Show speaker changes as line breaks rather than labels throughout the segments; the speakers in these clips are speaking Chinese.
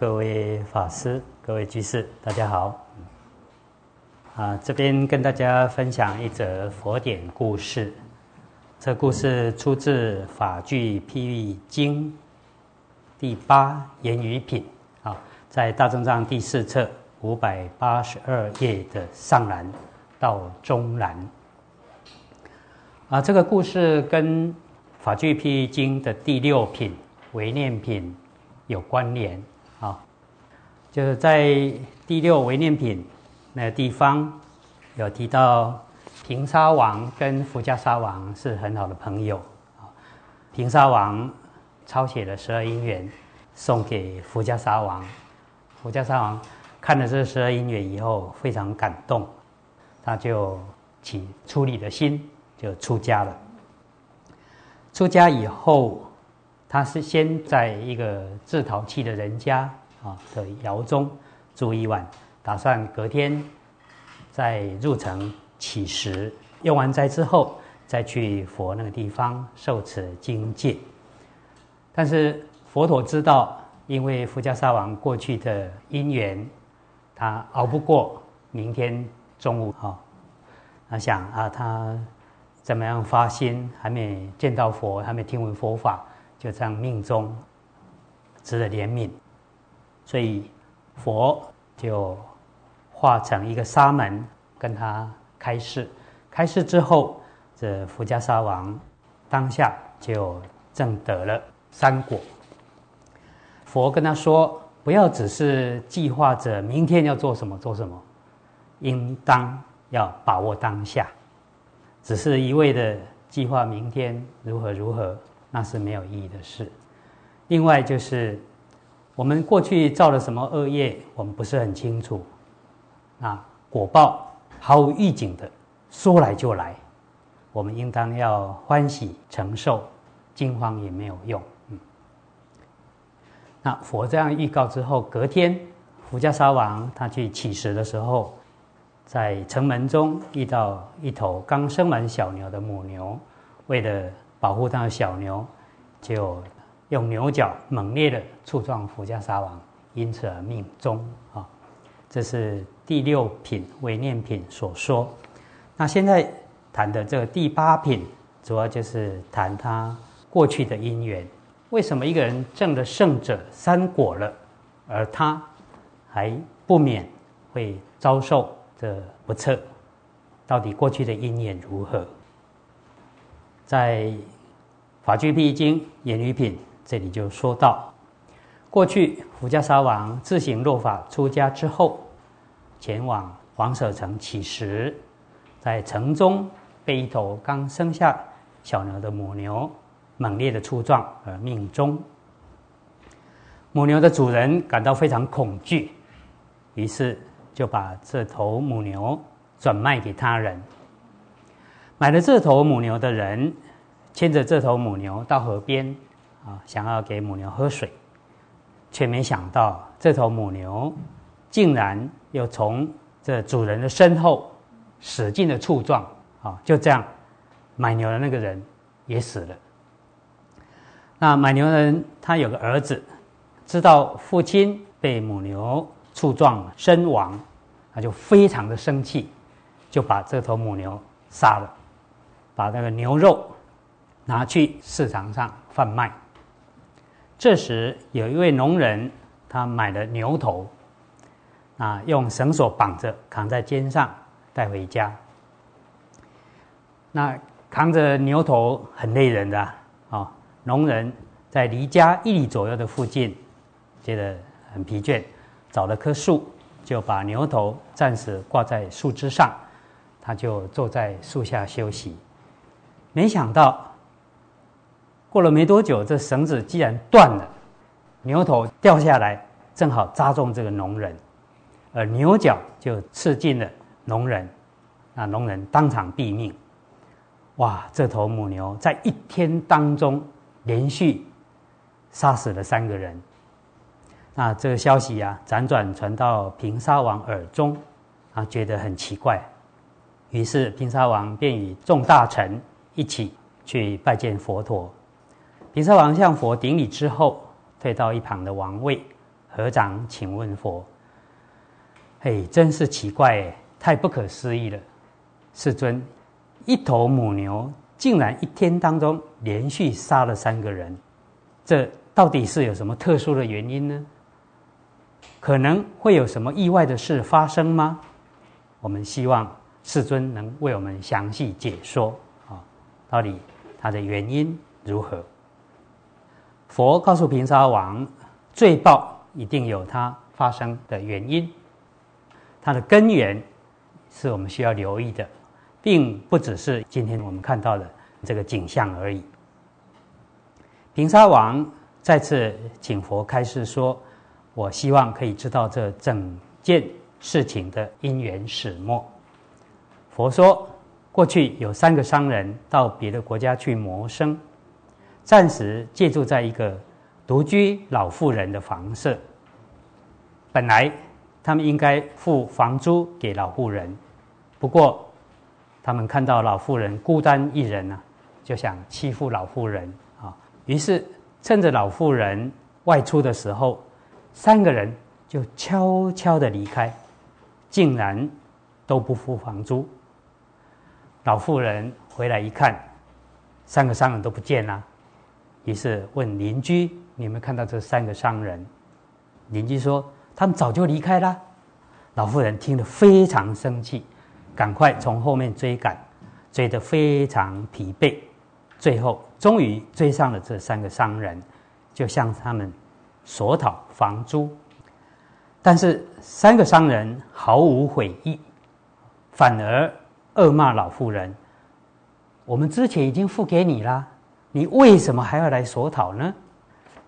各位法师、各位居士，大家好。啊，这边跟大家分享一则佛典故事。这故事出自《法句譬喻经》第八言语品啊，在大正藏第四册五百八十二页的上栏到中栏。啊，这个故事跟《法句譬喻经》的第六品唯念品有关联，就是在第六唯念品那个地方有提到，平沙王跟福迦沙王是很好的朋友啊。平沙王抄写了十二因缘送给福迦沙王，福迦沙王看了这十二因缘以后非常感动，他就起出离的心。就出家了。出家以后，他是先在一个制陶器的人家啊的窑中住一晚，打算隔天再入城乞食。用完斋之后，再去佛那个地方受持经戒。但是佛陀知道，因为福迦沙王过去的因缘，他熬不过明天中午哈。他想啊，他。怎么样发心？还没见到佛，还没听闻佛法，就这样命中值得怜悯。所以佛就化成一个沙门，跟他开示。开示之后，这佛家沙王当下就证得了三果。佛跟他说：“不要只是计划着明天要做什么做什么，应当要把握当下。”只是一味的计划明天如何如何，那是没有意义的事。另外就是，我们过去造了什么恶业，我们不是很清楚。啊，果报毫无预警的，说来就来，我们应当要欢喜承受，惊慌也没有用。嗯。那佛这样预告之后，隔天，福家沙王他去乞食的时候。在城门中遇到一头刚生完小牛的母牛，为了保护它的小牛，就用牛角猛烈的触撞佛家沙王，因此而命终。啊，这是第六品为念品所说。那现在谈的这个第八品，主要就是谈他过去的因缘。为什么一个人证了圣者三果了，而他还不免会遭受？这不测，到底过去的因缘如何？在《法句譬经·言语品》这里就说到，过去福家沙王自行落法出家之后，前往王舍城乞食，在城中被一头刚生下小牛的母牛猛烈的触撞而命中。母牛的主人感到非常恐惧，于是。就把这头母牛转卖给他人。买了这头母牛的人，牵着这头母牛到河边，想要给母牛喝水，却没想到这头母牛竟然又从这主人的身后使劲的触撞，啊，就这样，买牛的那个人也死了。那买牛人他有个儿子，知道父亲被母牛触撞身亡。他就非常的生气，就把这头母牛杀了，把那个牛肉拿去市场上贩卖。这时有一位农人，他买了牛头，啊，用绳索绑着，扛在肩上带回家。那扛着牛头很累人的啊，农人在离家一里左右的附近，觉得很疲倦，找了棵树。就把牛头暂时挂在树枝上，他就坐在树下休息。没想到过了没多久，这绳子既然断了，牛头掉下来，正好扎中这个农人，而牛角就刺进了农人，那农人当场毙命。哇！这头母牛在一天当中连续杀死了三个人。那这个消息呀，辗转传到平沙王耳中，啊，觉得很奇怪，于是平沙王便与众大臣一起去拜见佛陀。平沙王向佛顶礼之后，退到一旁的王位，合掌请问佛：“嘿，真是奇怪，太不可思议了！世尊，一头母牛竟然一天当中连续杀了三个人，这到底是有什么特殊的原因呢？可能会有什么意外的事发生吗？我们希望世尊能为我们详细解说啊，到底它的原因如何？”佛告诉平沙王，罪报一定有它发生的原因，它的根源是我们需要留意的，并不只是今天我们看到的这个景象而已。平沙王再次请佛开示说：“我希望可以知道这整件事情的因缘始末。”佛说：“过去有三个商人到别的国家去谋生。”暂时借住在一个独居老妇人的房舍。本来他们应该付房租给老妇人，不过他们看到老妇人孤单一人呢，就想欺负老妇人啊。于是趁着老妇人外出的时候，三个人就悄悄的离开，竟然都不付房租。老妇人回来一看，三个商人都不见了。于是问邻居：“你有没有看到这三个商人？”邻居说：“他们早就离开了。”老妇人听得非常生气，赶快从后面追赶，追得非常疲惫，最后终于追上了这三个商人，就向他们索讨房租。但是三个商人毫无悔意，反而恶骂老妇人：“我们之前已经付给你了。”你为什么还要来索讨呢？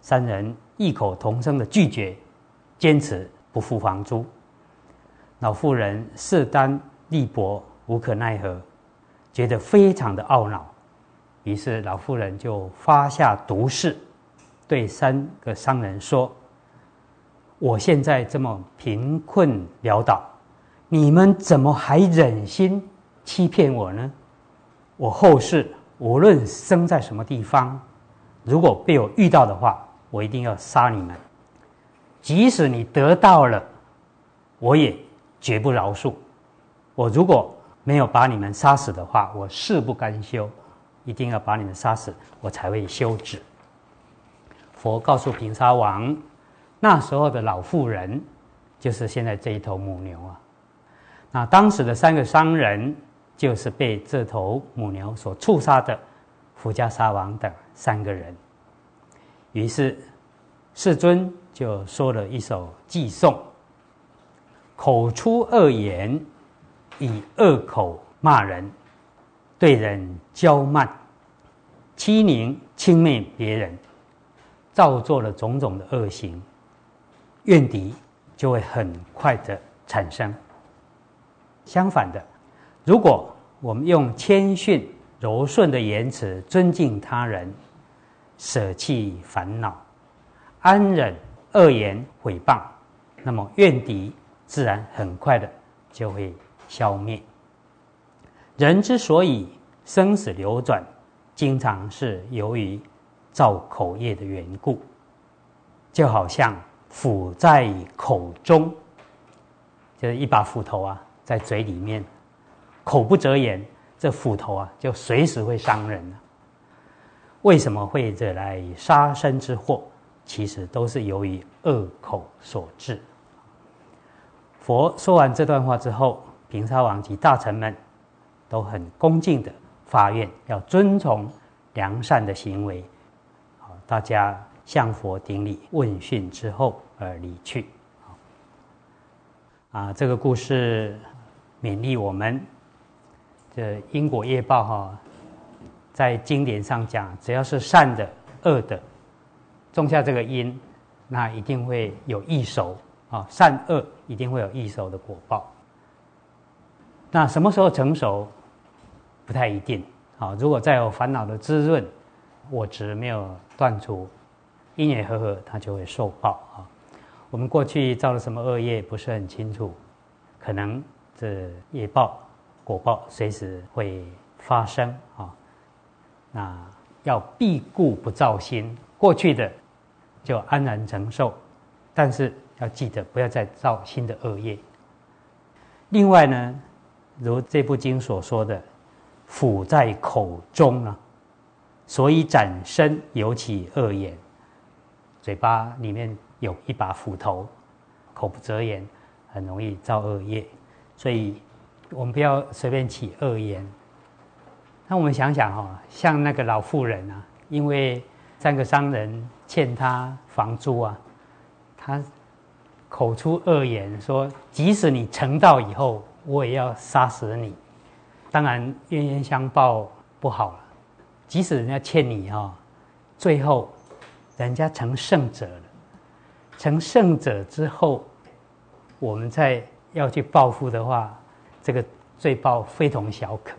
三人异口同声的拒绝，坚持不付房租。老妇人势单力薄，无可奈何，觉得非常的懊恼。于是老妇人就发下毒誓，对三个商人说：“我现在这么贫困潦倒，你们怎么还忍心欺骗我呢？我后世。”无论生在什么地方，如果被我遇到的话，我一定要杀你们。即使你得到了，我也绝不饶恕。我如果没有把你们杀死的话，我誓不甘休，一定要把你们杀死，我才会休止。佛告诉平沙王，那时候的老妇人，就是现在这一头母牛啊。那当时的三个商人。就是被这头母牛所触杀的福加沙王等三个人。于是世尊就说了一首偈颂：口出恶言，以恶口骂人，对人骄慢，欺凌轻蔑别人，造作了种种的恶行，怨敌就会很快的产生。相反的。如果我们用谦逊柔顺的言辞尊敬他人，舍弃烦恼，安忍恶言毁谤，那么怨敌自然很快的就会消灭。人之所以生死流转，经常是由于造口业的缘故。就好像斧在口中，就是一把斧头啊，在嘴里面。口不择言，这斧头啊，就随时会伤人为什么会惹来杀身之祸？其实都是由于恶口所致。佛说完这段话之后，平沙王及大臣们都很恭敬的发愿，要遵从良善的行为。好，大家向佛顶礼问讯之后而离去。啊，这个故事勉励我们。的因果业报哈，在经典上讲，只要是善的、恶的，种下这个因，那一定会有异熟啊，善恶一定会有异熟的果报。那什么时候成熟，不太一定啊。如果再有烦恼的滋润，我执没有断除，因缘和合，它就会受报啊。我们过去造了什么恶业，不是很清楚，可能这业报。果报随时会发生啊，那要必固不造心，过去的就安然承受，但是要记得不要再造新的恶业。另外呢，如这部经所说的，斧在口中啊，所以斩身有起恶言，嘴巴里面有一把斧头，口不择言，很容易造恶业。所以，我们不要随便起恶言。那我们想想哈，像那个老妇人啊，因为三个商人欠他房租啊，他口出恶言说：“即使你成道以后，我也要杀死你。”当然冤冤相报不好了。即使人家欠你哈，最后人家成圣者了，成圣者之后，我们再要去报复的话，这个罪报非同小可。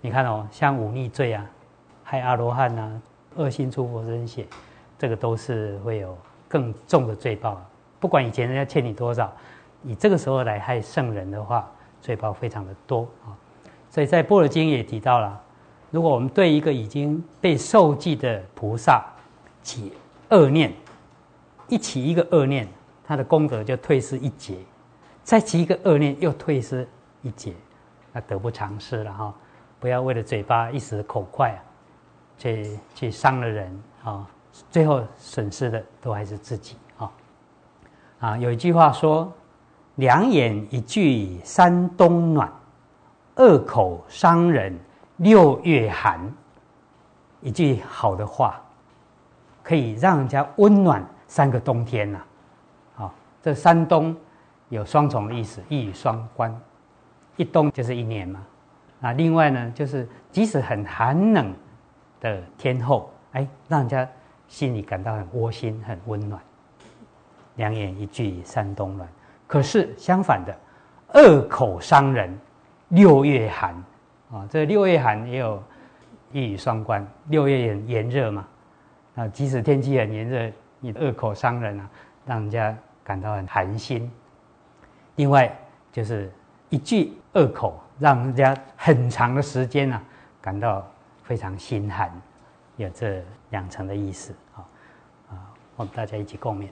你看哦，像忤逆罪啊，害阿罗汉呐，恶心出佛身血，这个都是会有更重的罪报。不管以前人家欠你多少，你这个时候来害圣人的话，罪报非常的多啊。所以在《波若经》也提到了，如果我们对一个已经被受记的菩萨起恶念，一起一个恶念，他的功德就退失一劫；再起一个恶念，又退失一劫，那得不偿失了哈。不要为了嘴巴一时口快啊，去去伤了人啊，最后损失的都还是自己啊。啊，有一句话说：“两眼一句三冬暖，二口伤人六月寒。”一句好的话，可以让人家温暖三个冬天呐。好，这山冬有双重的意思，一语双关，一冬就是一年嘛。啊，另外呢，就是即使很寒冷的天候，哎，让人家心里感到很窝心、很温暖。两眼一句三冬暖，可是相反的，二口伤人六月寒啊。这六月寒也有一语双关，六月炎炎热嘛。啊，即使天气很炎热，你二口伤人啊，让人家感到很寒心。另外就是一句二口。让人家很长的时间呢，感到非常心寒，有这两层的意思啊啊，我们大家一起共勉。